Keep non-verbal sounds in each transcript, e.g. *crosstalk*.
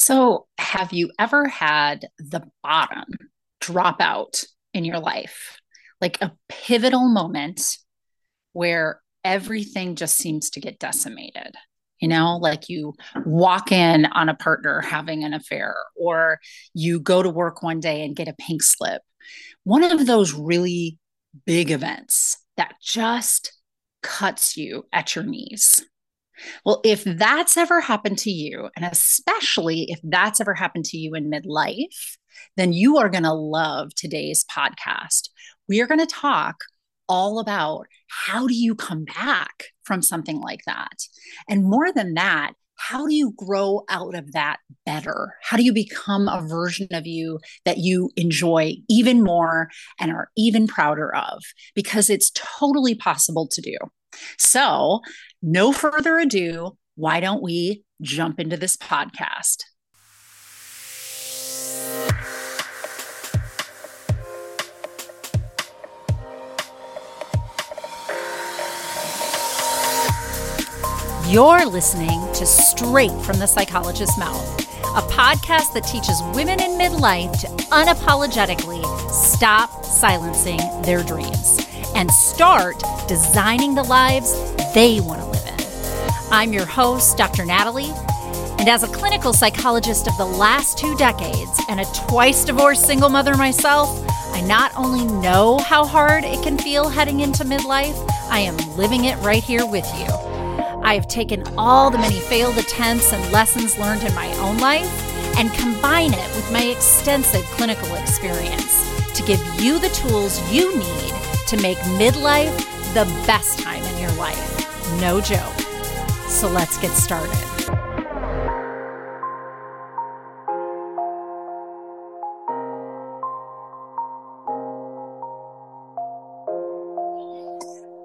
So, have you ever had the bottom drop out in your life? Like a pivotal moment where everything just seems to get decimated? You know, like you walk in on a partner having an affair, or you go to work one day and get a pink slip. One of those really big events that just cuts you at your knees. Well, if that's ever happened to you, and especially if that's ever happened to you in midlife, then you are going to love today's podcast. We are going to talk all about how do you come back from something like that? And more than that, how do you grow out of that better? How do you become a version of you that you enjoy even more and are even prouder of? Because it's totally possible to do. So, no further ado, why don't we jump into this podcast? You're listening to Straight from the Psychologist's Mouth, a podcast that teaches women in midlife to unapologetically stop silencing their dreams and start designing the lives they want to. I'm your host, Dr. Natalie, and as a clinical psychologist of the last two decades and a twice divorced single mother myself, I not only know how hard it can feel heading into midlife, I am living it right here with you. I have taken all the many failed attempts and lessons learned in my own life and combine it with my extensive clinical experience to give you the tools you need to make midlife the best time in your life. No joke. So let's get started.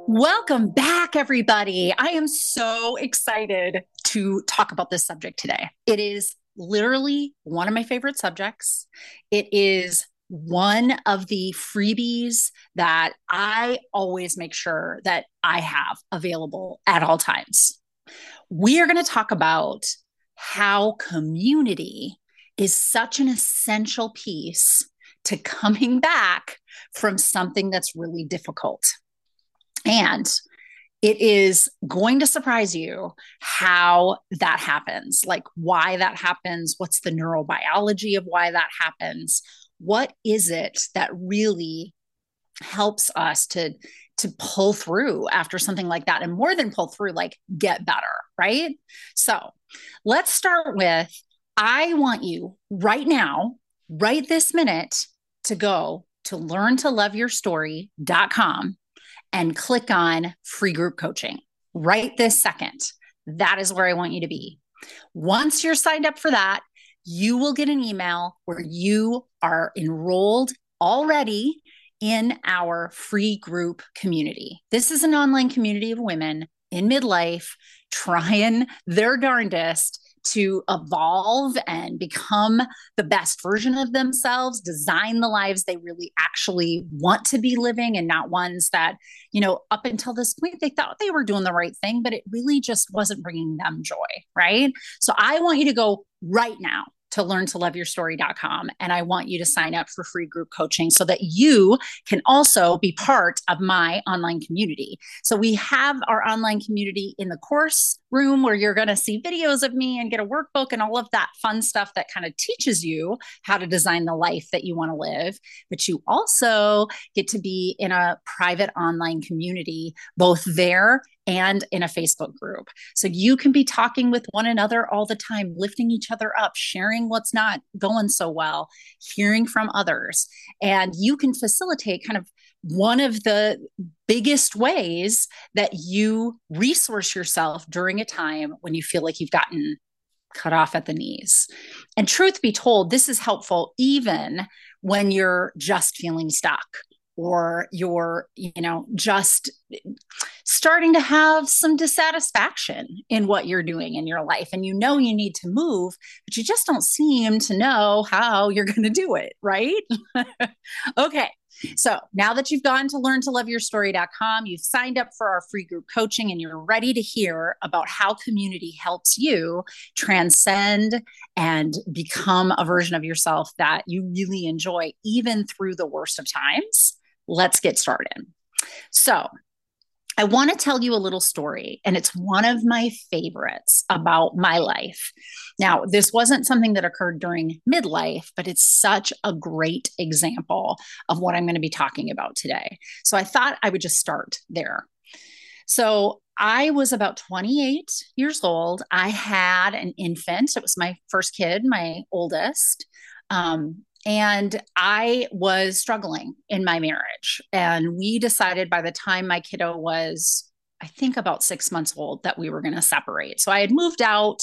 Welcome back, everybody. I am so excited to talk about this subject today. It is literally one of my favorite subjects. It is one of the freebies that I always make sure that I have available at all times. We are going to talk about how community is such an essential piece to coming back from something that's really difficult. And it is going to surprise you how that happens, like why that happens, what's the neurobiology of why that happens, what is it that really helps us to to pull through after something like that and more than pull through like get better right? So let's start with i want you right now right this minute to go to learn to love your story.com and click on free group coaching right this second. That is where i want you to be. Once you're signed up for that you will get an email where you are enrolled already in our free group community. This is an online community of women in midlife trying their darndest to evolve and become the best version of themselves, design the lives they really actually want to be living and not ones that, you know, up until this point they thought they were doing the right thing, but it really just wasn't bringing them joy. Right. So I want you to go right now to learn to love your story.com. And I want you to sign up for free group coaching so that you can also be part of my online community. So we have our online community in the course room where you're going to see videos of me and get a workbook and all of that fun stuff that kind of teaches you how to design the life that you want to live. But you also get to be in a private online community, both there and in a Facebook group. So you can be talking with one another all the time, lifting each other up, sharing what's not going so well, hearing from others. And you can facilitate kind of one of the biggest ways that you resource yourself during a time when you feel like you've gotten cut off at the knees. And truth be told, this is helpful even when you're just feeling stuck or you're, you know, just starting to have some dissatisfaction in what you're doing in your life. And you know you need to move but you just don't seem to know how you're going to do it right? *laughs* Okay so now that you've gone to learn to love your story.com, you've signed up for our free group coaching and you're ready to hear about how community helps you transcend and become a version of yourself that you really enjoy, even through the worst of times. Let's get started. So, I want to tell you a little story, and it's one of my favorites about my life. Now, this wasn't something that occurred during midlife, but it's such a great example of what I'm going to be talking about today. So I thought I would just start there. So I was about 28 years old. I had an infant. It was my first kid, my oldest. Um, and I was struggling in my marriage. And we decided by the time my kiddo was, I think, about six months old, that we were going to separate. So I had moved out.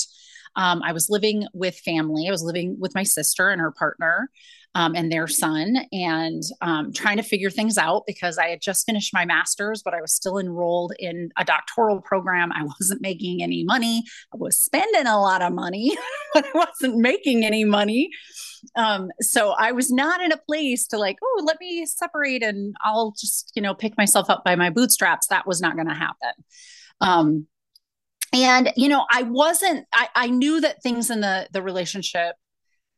Um, I was living with family. I was living with my sister and her partner um, and their son, and um, trying to figure things out because I had just finished my master's, but I was still enrolled in a doctoral program. I wasn't making any money. I was spending a lot of money, *laughs* but I wasn't making any money. Um, so I was not in a place to like, oh, let me separate and I'll just, you know, pick myself up by my bootstraps. That was not going to happen. Um, and you know, I wasn't. I, I knew that things in the the relationship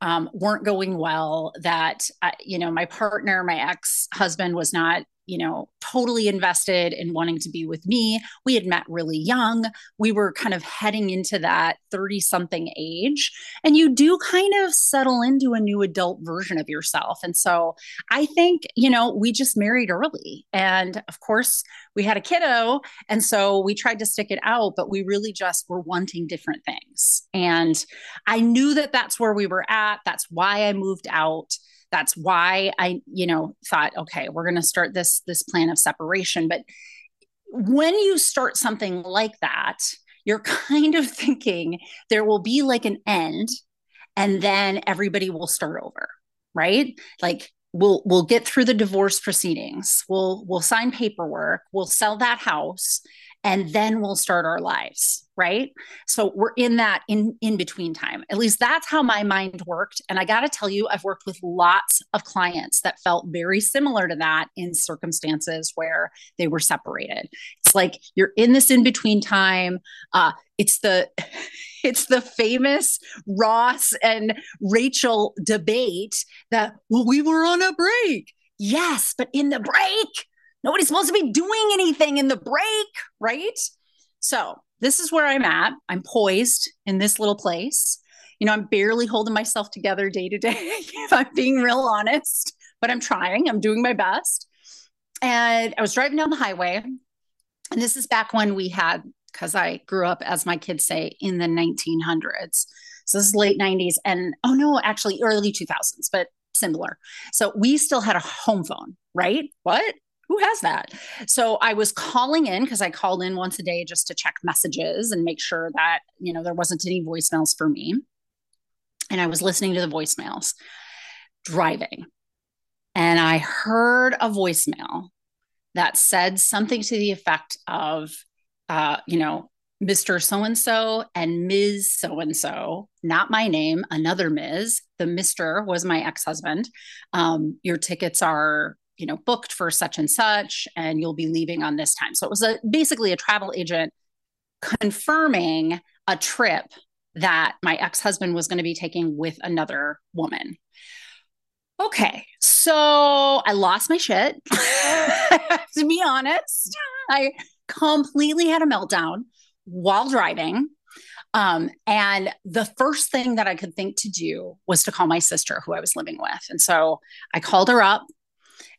um, weren't going well. That uh, you know, my partner, my ex husband, was not you know, totally invested in wanting to be with me. We had met really young. We were kind of heading into that 30 something age. And you do kind of settle into a new adult version of yourself. And so I think, you know, we just married early. And of course, we had a kiddo. And so we tried to stick it out, but we really just were wanting different things. And I knew that that's where we were at. That's why I moved out that's why i you know thought okay we're going to start this this plan of separation. But when you start something like that you're *laughs* kind of thinking there will be like an end and then everybody will start over right? Like we'll we'll get through the divorce proceedings. We'll we'll sign paperwork. We'll sell that house and then we'll start our lives right? So we're in that in in between time. At least that's how my mind worked. And i got to tell you i've worked with lots of clients that felt very similar to that in circumstances where they were separated. It's like you're in this in between time. Uh it's the *laughs* it's the famous ross and rachel debate that well we were on a break. Yes but in the break Nobody's supposed to be doing anything in the break, right? So, this is where I'm at. I'm poised in this little place. You know, I'm barely holding myself together day to day, *laughs* if I'm being real honest, but I'm trying. I'm doing my best. And I was driving down the highway. And this is back when we had, because I grew up, as my kids say, in the 1900s. So this is late 90s. And oh no, actually early 2000s, but similar. So we still had a home phone, right? What? Who has that? So I was calling in because I called in once a day just to check messages and make sure that, you know, there wasn't any voicemails for me. And I was listening to the voicemails driving. And I heard a voicemail that said something to the effect of, uh, you know, Mr. So and so and Ms. So and so, not my name, another Ms. The Mr. was my ex husband. Um, your tickets are you know booked for such and such and you'll be leaving on this time. So it was a basically a travel agent confirming a trip that my ex-husband was going to be taking with another woman. Okay so i lost my shit *laughs* to be honest. I completely had a meltdown while driving um, and the first thing that I could think to do was to call my sister, who I was living with. And so I called her up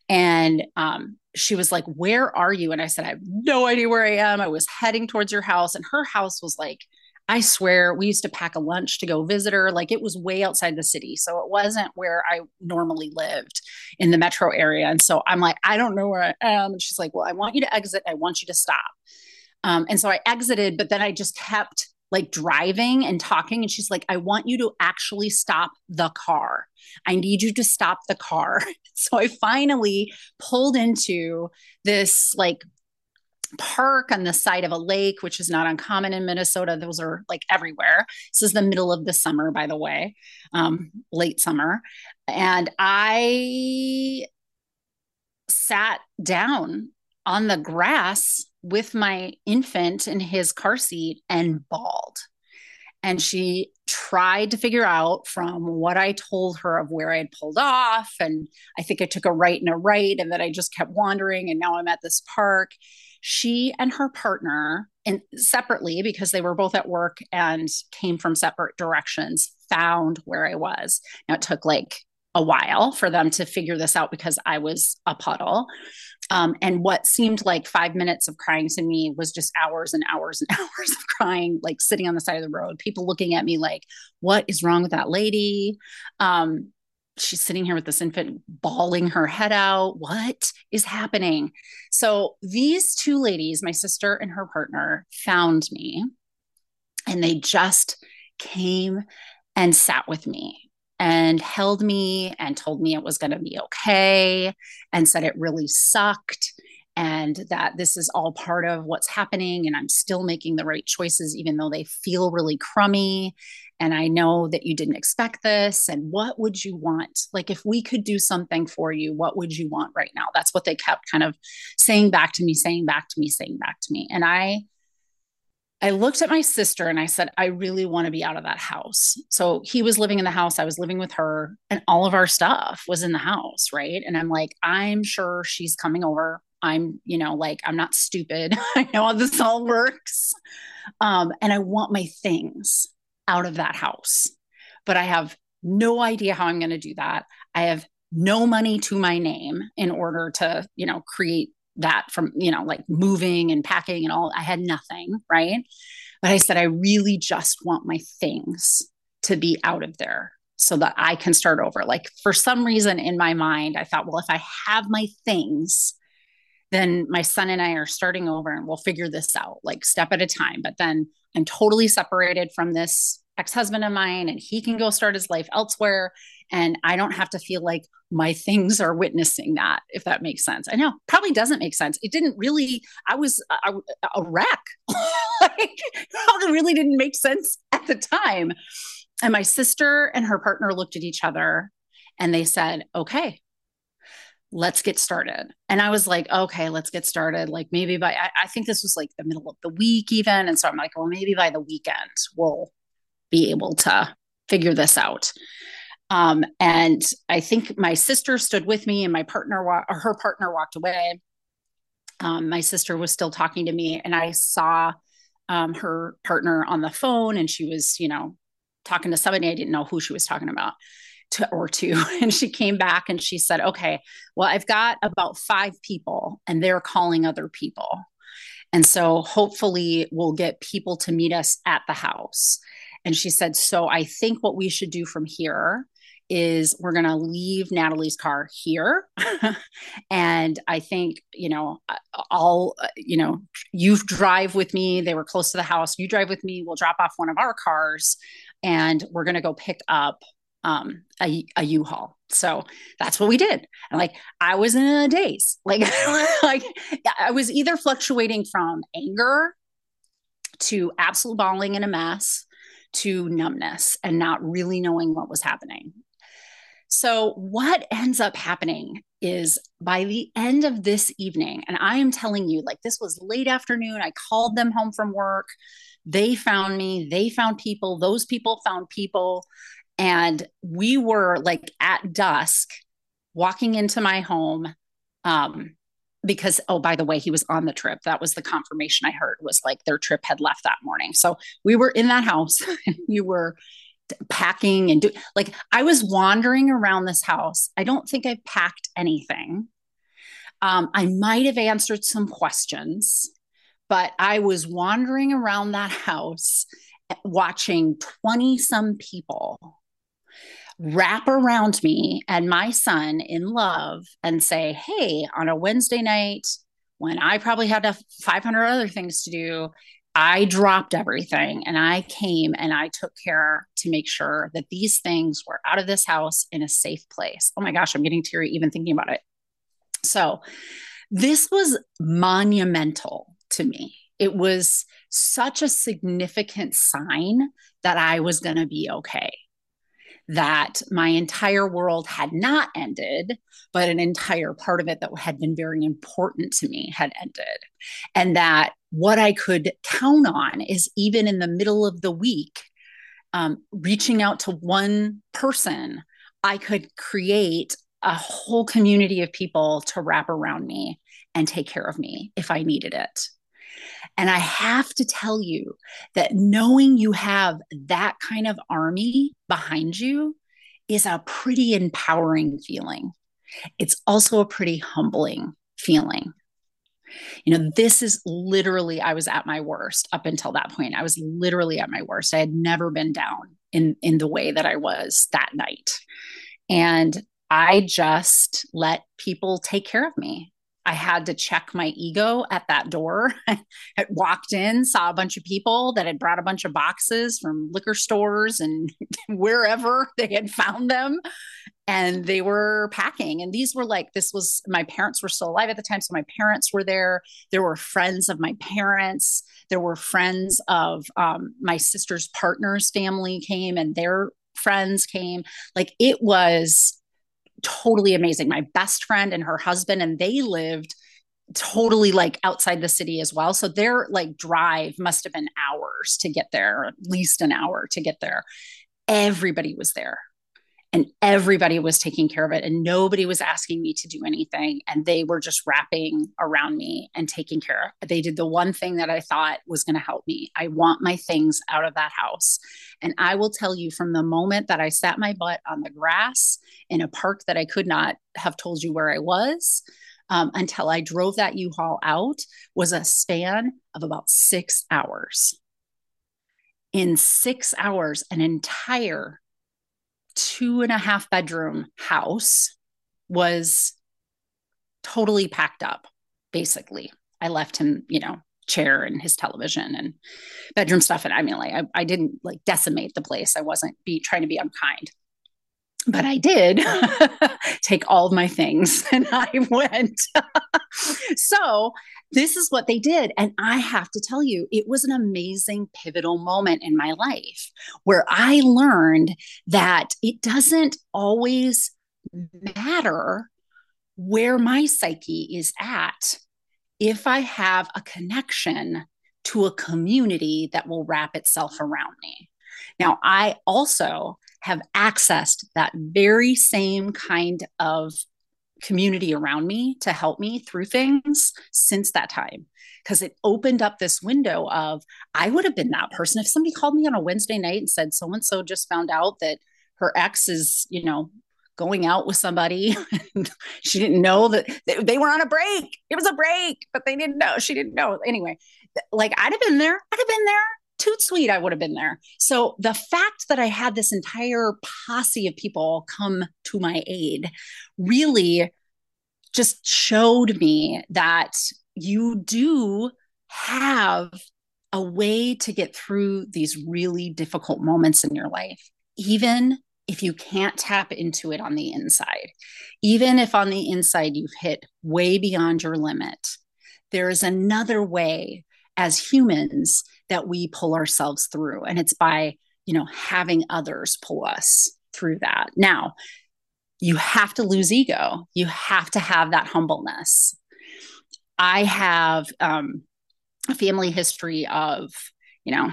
and um, she was like, Where are you? And I said, I have no idea where I am. I was heading towards your house. And her house was like, I swear, we used to pack a lunch to go visit her. Like it was way outside the city. So it wasn't where I normally lived in the metro area. And so I'm like, I don't know where I am. And she's like, Well, I want you to exit. I want you to stop. Um, and so I exited, but then I just kept like driving and talking. And she's like, I want you to actually stop the car. I need you to stop the car. *laughs* so I finally pulled into this like park on the side of a lake, which is not uncommon in Minnesota. Those are like everywhere. This is the middle of the summer, by the way, um, late summer. And I sat down on the grass with my infant in his car seat and bawled. And she tried to figure out from what I told her of where I had pulled off. And I think I took a right and a right, and then I just kept wandering. And now I'm at this park. She and her partner, and separately because they were both at work and came from separate directions, found where I was. Now it took like a while for them to figure this out because I was a puddle. Um, and what seemed like five minutes of crying to me was just hours and hours and *laughs* hours of crying, like sitting on the side of the road, people looking at me like, what is wrong with that lady? Um, she's sitting here with this infant bawling her head out. What is happening? So these two ladies, my sister and her partner, found me and they just came and sat with me and held me and told me it was going to be okay and said it really sucked and that this is all part of what's happening and I'm still making the right choices even though they feel really crummy and I know that you didn't expect this and what would you want? Like if we could do something for you what would you want right now? That's what they kept kind of saying back to me saying back to me saying back to me. And I I looked at my sister and I said, I really want to be out of that house. So he was living in the house. I was living with her, and all of our stuff was in the house. Right. And I'm like, I'm sure she's coming over. I'm, you know, like, I'm not stupid. *laughs* I know how this all works. Um, and I want my things out of that house. But I have no idea how I'm going to do that. I have no money to my name in order to, you know, create that from, you know, like moving and packing and all. I had nothing, right? But I said, I really just want my things to be out of there so that I can start over. Like for some reason in my mind, I thought, well, if I have my things, then my son and I are starting over and we'll figure this out like step at a time. But then I'm totally separated from this ex husband of mine and he can go start his life elsewhere. And I don't have to feel like my things are witnessing that, if that makes sense. I know probably doesn't make sense. It didn't really, I was a, a wreck. *laughs* like, it really didn't make sense at the time. And my sister and her partner looked at each other and they said, okay, let's get started. And I was like, okay, let's get started. Like maybe by, I, I, think this was like the middle of the week even. And so I'm like, well, maybe by the weekend we'll be able to figure this out. Um, and I think my sister stood with me and my partner, wa- or her partner walked away. Um, my sister was still talking to me and I saw um, her partner on the phone and she was, you know, talking to somebody I didn't know who she was talking about to, or two. *laughs* And she came back and she said, okay, well, I've got about five people and they're calling other people. And so hopefully we'll get people to meet us at the house. And she said, so I think what we should do from here is we're going to leave Natalie's car here. *laughs* and I think, you know, I'll, you know, you drive with me. They were close to the house. You drive with me. We'll drop off one of our cars and we're going to go pick up um, a, a U-Haul. So that's what we did. And like, I was in a daze. *laughs* Like, like I was either fluctuating from anger to absolute bawling in a mess to numbness and not really knowing what was happening. So, what ends up happening is by the end of this evening, and I am telling you, like, this was late afternoon. I called them home from work. They found me, they found people, those people found people. And we were like at dusk walking into my home. Um, because oh by the way he was on the trip that was the confirmation i heard was like their trip had left that morning so we were in that house *laughs* you were packing and do like I was wandering around this house. I don't think I packed anything. Um, I might have answered some questions, but I was wandering around that house watching 20 some people wrap around me and my son in love and say, Hey, on a Wednesday night, when I probably had 500 other things to do, I dropped everything and I came and I took care to make sure that these things were out of this house in a safe place. Oh my gosh, I'm getting teary even thinking about it. So, this was monumental to me. It was such a significant sign that I was going to be okay that my entire world had not ended, but an entire part of it that had been very important to me had ended. And that what I could count on is even in the middle of the week, um, reaching out to one person, I could create a whole community of people to wrap around me and take care of me if I needed it. And I have to tell you that knowing you have that kind of army behind you is a pretty empowering feeling. It's also a pretty humbling feeling. You know, this is literally, I was at my worst up until that point. I was literally at my worst. I had never been down in, in the way that I was that night. And I just let people take care of me. I had to check my ego at that door. *laughs* I walked in, saw a bunch of people that had brought a bunch of boxes from liquor stores and *laughs* wherever they had found them. And they were packing. And these were like, this was my parents were still alive at the time. So my parents were there. There were friends of my parents. There were friends of um, my sister's partner's family came and their friends came. Like it was totally amazing. My best friend and her husband, and they lived totally like outside the city as well. So their like drive must have been hours to get there, at least an hour to get there. Everybody was there and everybody was taking care of it and nobody was asking me to do anything and they were just wrapping around me and taking care of they did the one thing that i thought was going to help me. I want my things out of that house. And i will tell you from the moment that i sat my butt on the grass in a park that i could not have told you where i was um, until i drove that u-haul out was a span of about six hours. In six hours an entire two and a half bedroom house was totally packed up, basically. I left him, you know, chair and his television and bedroom stuff. And I mean, like, I, I didn't like decimate the place. I wasn't be trying to be unkind but I did *laughs* take all of my things *laughs* and I went. *laughs* so, this is what they did. And I have to tell you, it was an amazing pivotal moment in my life where I learned that it doesn't always matter where my psyche is at if I have a connection to a community that will wrap itself around me. Now, I also have accessed that very same kind of community around me to help me through things since that time because it opened up this window of I would have been that person if somebody called me on a Wednesday night and said so and so just found out that her ex is, you know, going out with somebody *laughs* she didn't know that they were on a break. It was a break, but they didn't know. She didn't know. Anyway, like I'd have been there. I'd have been there toot sweet, I would have been there. So the fact that I had this entire posse of people come to my aid really just showed me that you do have a way to get through these really difficult moments in your life, even if you can't tap into it on the inside. Even if on the inside you've hit way beyond your limit, there is another way as humans that we pull ourselves through and it's by you know having others pull us through that. Now you have to lose ego. You have to have that humbleness. I have um, a family history of you know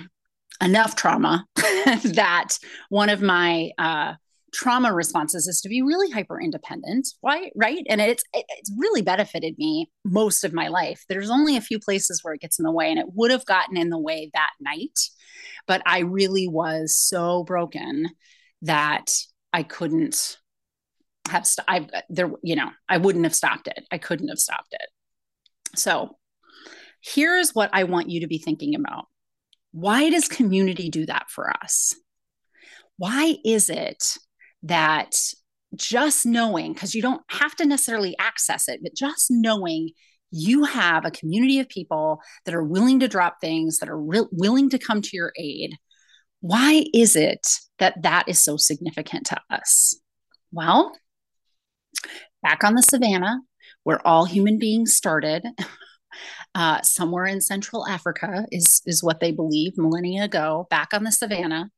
enough trauma *laughs* that one of my uh, trauma responses is to be really hyper independent why right? And it's it's really benefited me most of my life. There's only a few places where it gets in the way and it would have gotten in the way that night but i really was so broken that i couldn't have st- i there you know i wouldn't have stopped it. I couldn't have stopped it. So here's what i want you to be thinking about. Why does community do that for us? Why is it that just knowing, because you don't have to necessarily access it, but just knowing you have a community of people that are willing to drop things, that are re- willing to come to your aid. Why is it that that is so significant to us? Well, back on the savannah, where all human beings started, *laughs* uh, somewhere in Central Africa, is, is what they believe millennia ago, back on the savannah,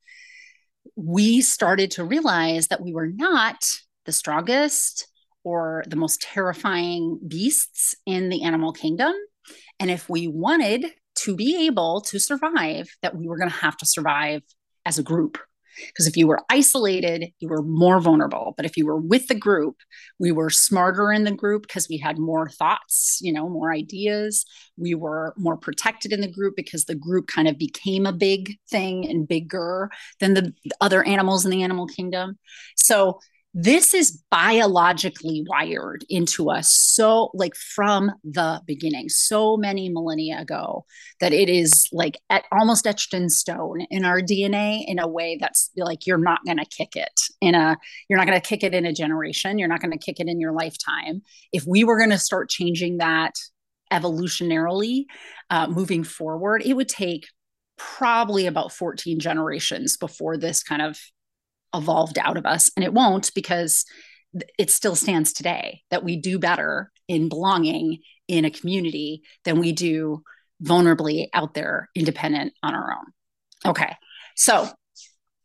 we started to realize that we were not the strongest or the most terrifying beasts in the animal kingdom. And if we wanted to be able to survive, that we were going to have to survive as a group. Because if you were isolated, you were more vulnerable. But if you were with the group, we were smarter in the group because we had more thoughts, you know, more ideas. We were more protected in the group because the group kind of became a big thing and bigger than the other animals in the animal kingdom. So this is biologically wired into us so like from the beginning so many millennia ago that it is like at, almost etched in stone in our dna in a way that's like you're not going to kick it in a you're not going to kick it in a generation. You're not going to kick it in your lifetime. If we were going to start changing that evolutionarily uh, moving forward it would take probably about 14 generations before this kind of evolved out of us. And it won't because it still stands today that we do better in belonging in a community than we do vulnerably out there independent on our own. Okay. So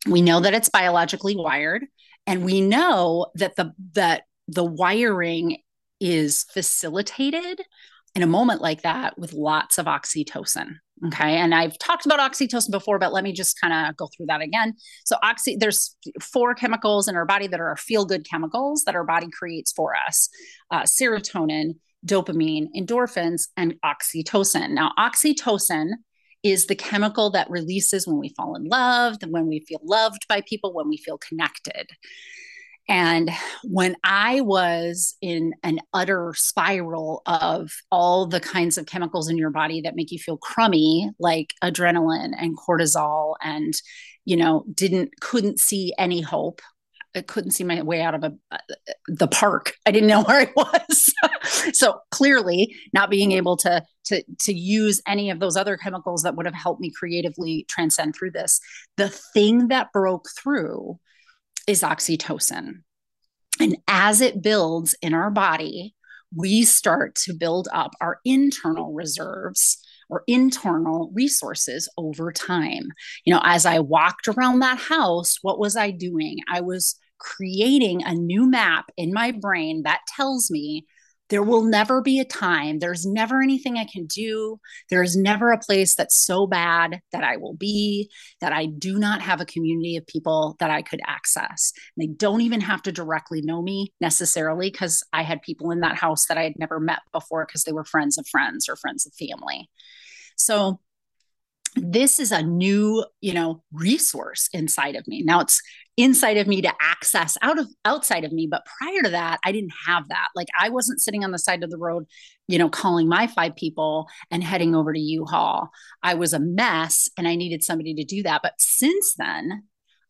we know that it's biologically wired and we know that the that the wiring is facilitated in a moment like that with lots of oxytocin. Okay. And I've talked about oxytocin before, but let me just kind of go through that again. So, oxy, there's four chemicals in our body that are feel good chemicals that our body creates for us uh, serotonin, dopamine, endorphins, and oxytocin. Now, oxytocin is the chemical that releases when we fall in love, when we feel loved by people, when we feel connected. And when I was in an utter spiral of all the kinds of chemicals in your body that make you feel crummy, like adrenaline and cortisol, and, you know, didn't, couldn't see any hope. I couldn't see my way out of a, uh, the park. I didn't know *laughs* where I was. so clearly, not being able to to to use any of those other chemicals that would have helped me creatively transcend through this. The thing that broke through is oxytocin. And as it builds in our body, we start to build up our internal reserves or internal resources over time. You know, as I walked around that house, what was I doing? I was creating a new map in my brain that tells me there will never be a time, there's never anything I can do. There's never a place that's so bad that I will be, that I do not have a community of people that I could access. And they don't even have to directly know me necessarily, because I had people in that house that I had never met before because they were friends of friends or friends of family. So this is a new you know resource inside of me. Now it's inside of me to access out of outside of me but prior to that i didn't have that. Like i wasn't sitting on the side of the road you know calling my five people and heading over to u-haul. I was a mess and i needed somebody to do that. But since then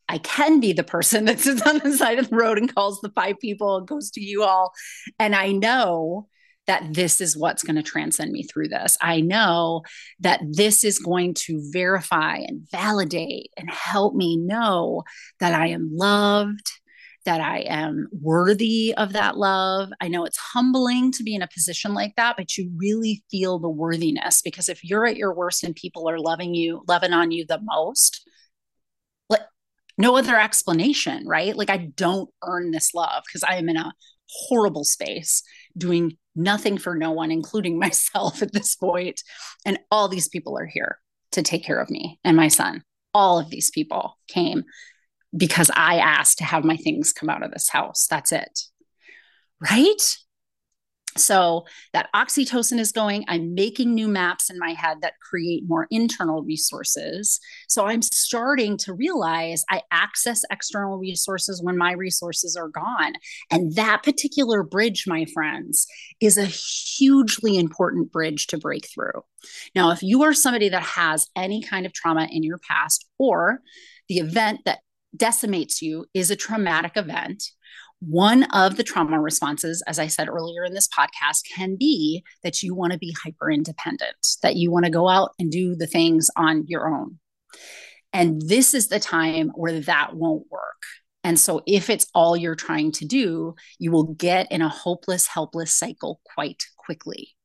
I can be the person *laughs* that sits on the side of the road and calls the five people and goes to U-Haul. And I know that this is what's going to transcend me through this. I know that this is going to verify and validate and help me know that I am loved, that I am worthy of that love. I know it's humbling to be in a position like that, but you really feel the worthiness because if you're at your worst and people are loving you, loving on you the most, like no other explanation, right? Like I don't earn this love because I am in a horrible space doing nothing for no one, including *laughs* myself at this point. And all these people are here to take care of me and my son. All of these people came because I asked to have my things come out of this house. That's it. Right? So that oxytocin is going. I'm making new maps in my head that create more internal resources. So I'm starting to realize I access external resources when my resources are gone. And that particular bridge, my friends, is a hugely important bridge to break through. Now, if you are somebody that has any kind of trauma in your past or the event that decimates you is a traumatic event, one of the trauma responses, as I said earlier in this podcast, can be that you want to be hyper independent, that you want to go out and do the things on your own. And this is the time where that won't work. And so, if it's all you're trying to do, you will get in a hopeless, helpless cycle quite quickly.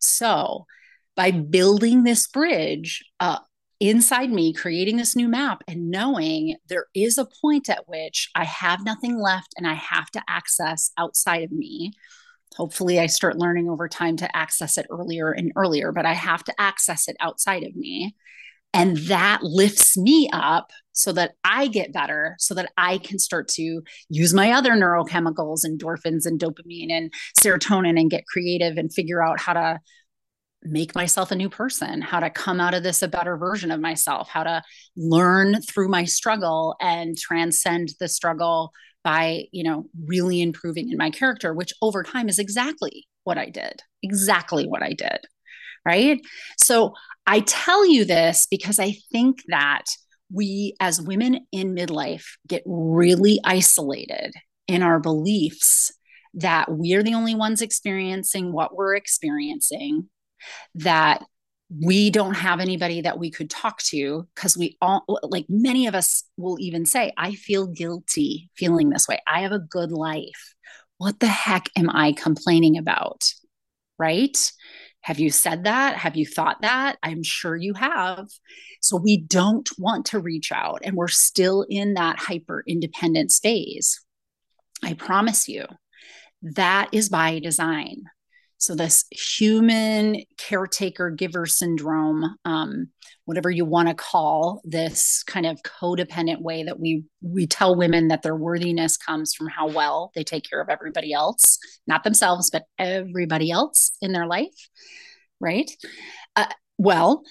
So, by building this bridge uh, inside me, creating this new map, and knowing there is a point at which I have nothing left and I have to access outside of me. Hopefully, I start learning over time to access it earlier and earlier, but I have to access it outside of me. And that lifts me up so that I get better, so that I can start to use my other neurochemicals, endorphins and dopamine and serotonin, and get creative and figure out how to make myself a new person, how to come out of this a better version of myself, how to learn through my struggle and transcend the struggle by, you know, really improving in my character, which over time is exactly what I did. Exactly what I did. Right. So I tell you this because I think that we as women in midlife get really isolated in our beliefs that we're the only ones experiencing what we're experiencing that we don't have anybody that we could talk to because we all like many of us will even say i feel guilty feeling this way. I have a good life. What the heck am i complaining about? Right? Have you said that? Have you thought that? I'm sure you have. So we don't want to reach out and we're still in that hyper independence phase i promise you that is by design so, this human caretaker giver syndrome, um, whatever you want to call this kind of codependent way that we we tell women that their worthiness comes from how well they take care of everybody else, not themselves, but everybody else in their life, right? Uh, well,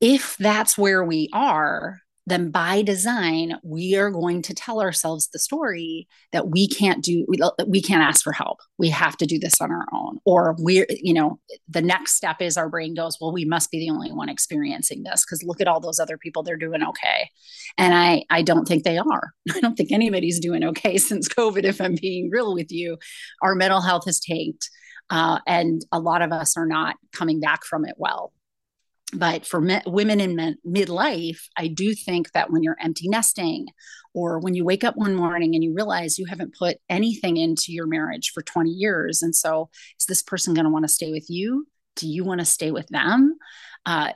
if that's where we are, then by design we are going to tell ourselves the story that we can't do we, we can't ask for help. We have to do this on our own. Or we're you know the next step is our brain goes well we must be the only one experiencing this because look at all those other people they're doing okay. And i i don't think they are. *laughs* I don't think anybody's doing okay *laughs* since covid if i'm being real with you. Our mental health has tanked uh, and a lot of us are not coming back from it well but for me, women in me- midlife, I do think that when you're empty nesting or when you wake up one morning and you realize you haven't put anything into your marriage for 20 years. And so, is this person going to want to stay with you? Do you want to stay with them? Uh,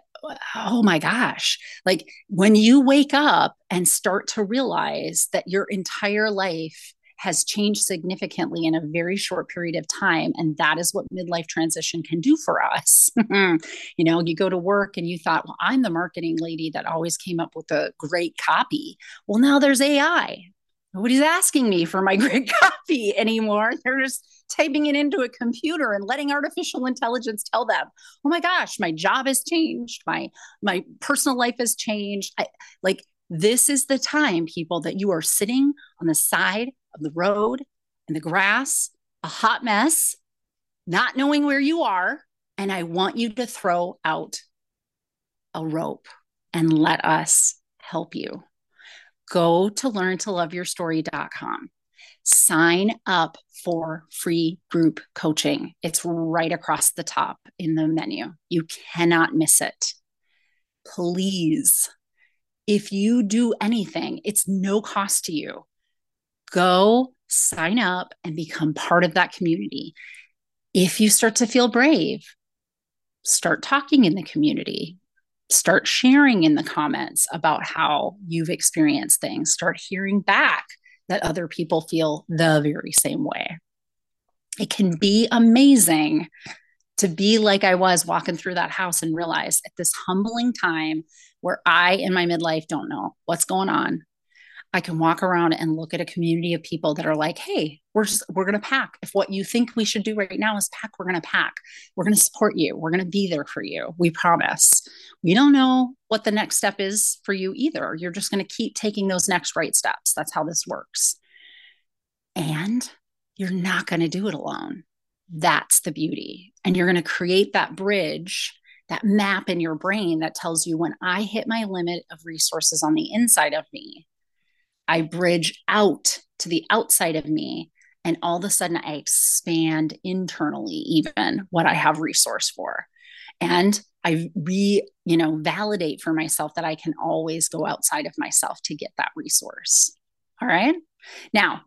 oh my gosh. Like when you wake up and start to realize that your entire life has changed significantly in a very short period of time. And that is what midlife transition can do for us. *laughs* you know, you go to work and you thought, well, I'm the marketing lady that always came up with a great copy. Well, now there's AI. Nobody's asking me for my *laughs* great copy anymore. They're just typing it into a computer and letting artificial intelligence tell them, "Oh my gosh, my job has changed. My my personal life has changed." I, like this is the time, people, that you are sitting on the side of the road and the grass, a hot mess, not knowing where you are. And I want you to throw out a rope and let us help you. Go to learntoloveyourstory.com. Sign up for free group coaching. It's right across the top in the menu. You cannot miss it. Please, if you do anything, it's no cost to you go sign up and become part of that community. If you start to feel brave, start talking in the community, start sharing in the comments about how you've experienced things, start hearing back that other people feel the very same way. It can be amazing to be like I was walking through that house and realize at this humbling time where I in my midlife don't know what's going on, I can walk around and look at a community of people that are like, hey, we're just, we're going to pack. If what you think we should do right now is pack, we're going to pack. We're going to support you. We're going to be there for you. We promise. We don't know what the next step is for you either. You're just going to keep taking those next right steps. That's how this works. And you're not going to do it alone. That's the beauty. And you're going to create that bridge that map in your brain that tells you when I hit my limit of resources on the inside of me, I bridge out to the outside of me. And all of a sudden, I expand internally, even what I have resource for. And I re, you know, validate for myself that I can always go outside of myself to get that resource. All right. Now,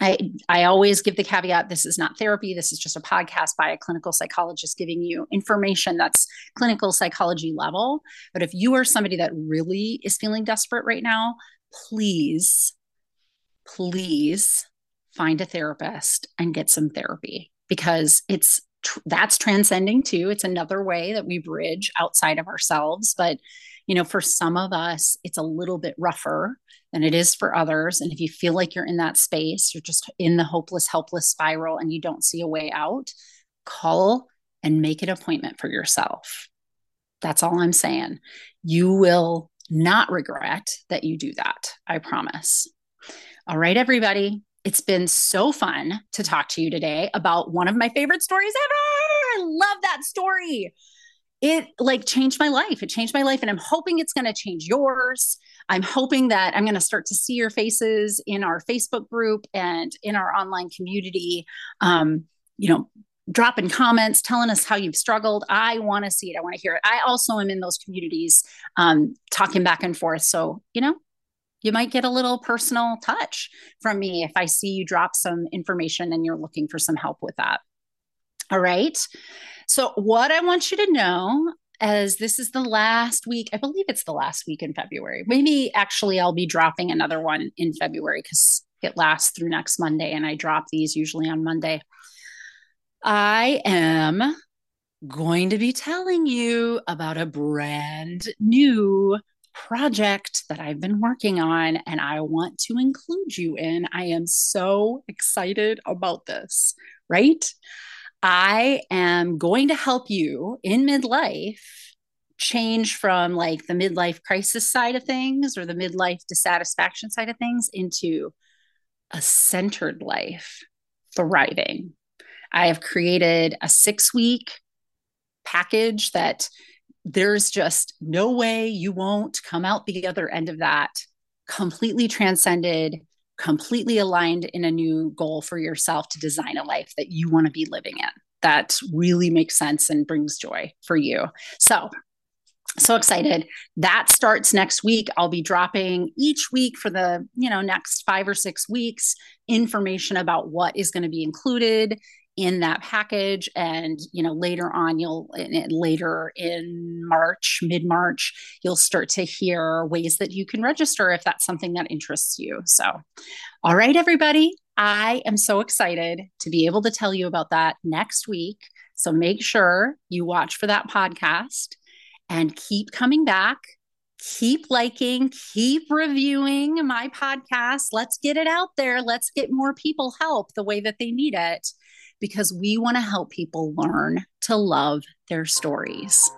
I, I always give the caveat this is not therapy. This is just a podcast by a clinical psychologist giving you information that's clinical psychology level. But if you are somebody that really is feeling desperate right now, please, please find a therapist and get some therapy because it's that's transcending too. It's another way that we bridge outside of ourselves. But, you know, for some of us, it's a little bit rougher than it is for others. And if you feel like you're in that space, you're just in the hopeless, helpless spiral and you don't see a way out, call and make an appointment for yourself. That's all I'm saying. You will not regret that you do that. I promise. All right, everybody. It's been so fun to talk to you today about one of my favorite stories ever. I love that story. It like changed my life. It changed my life. And I'm hoping it's going to change yours. I'm hoping that I'm going to start to see your faces in our Facebook group and in our online community. Um, you know, dropping comments, telling us how you've struggled. I want to see it. I want to hear it. I also am in those communities um, talking back and forth. So, you know, you might get a little personal touch from me if I see you drop some information and you're looking for some help with that. All right. So, what I want you to know as this is the last week, I believe it's the last week in February. Maybe actually I'll be dropping another one in February because it lasts through next Monday and I drop these usually on Monday. I am going to be telling you about a brand new project that I've been working on and I want to include you in. I am so excited about this, right? I am going to help you in midlife change from like the midlife crisis side of things or the midlife dissatisfaction side of things into a centered life, thriving. I have created a six week package that there's just no way you won't come out the other end of that completely transcended, completely aligned in a new goal for yourself to design a life that you want to be living in that really makes sense and brings joy for you. So, so excited. That starts next week. I'll be dropping each week for the, you know, next 5 or 6 weeks information about what is going to be included in that package and you know later on you'll later in march mid-march you'll start to hear ways that you can register if that's something that interests you. So all right everybody. I am so excited to be able to tell you about that next week. So make sure you watch for that podcast and keep coming back. Keep liking, keep reviewing my podcast. Let's get it out there. Let's get more people help the way that they need it because we want to help people learn to love their stories.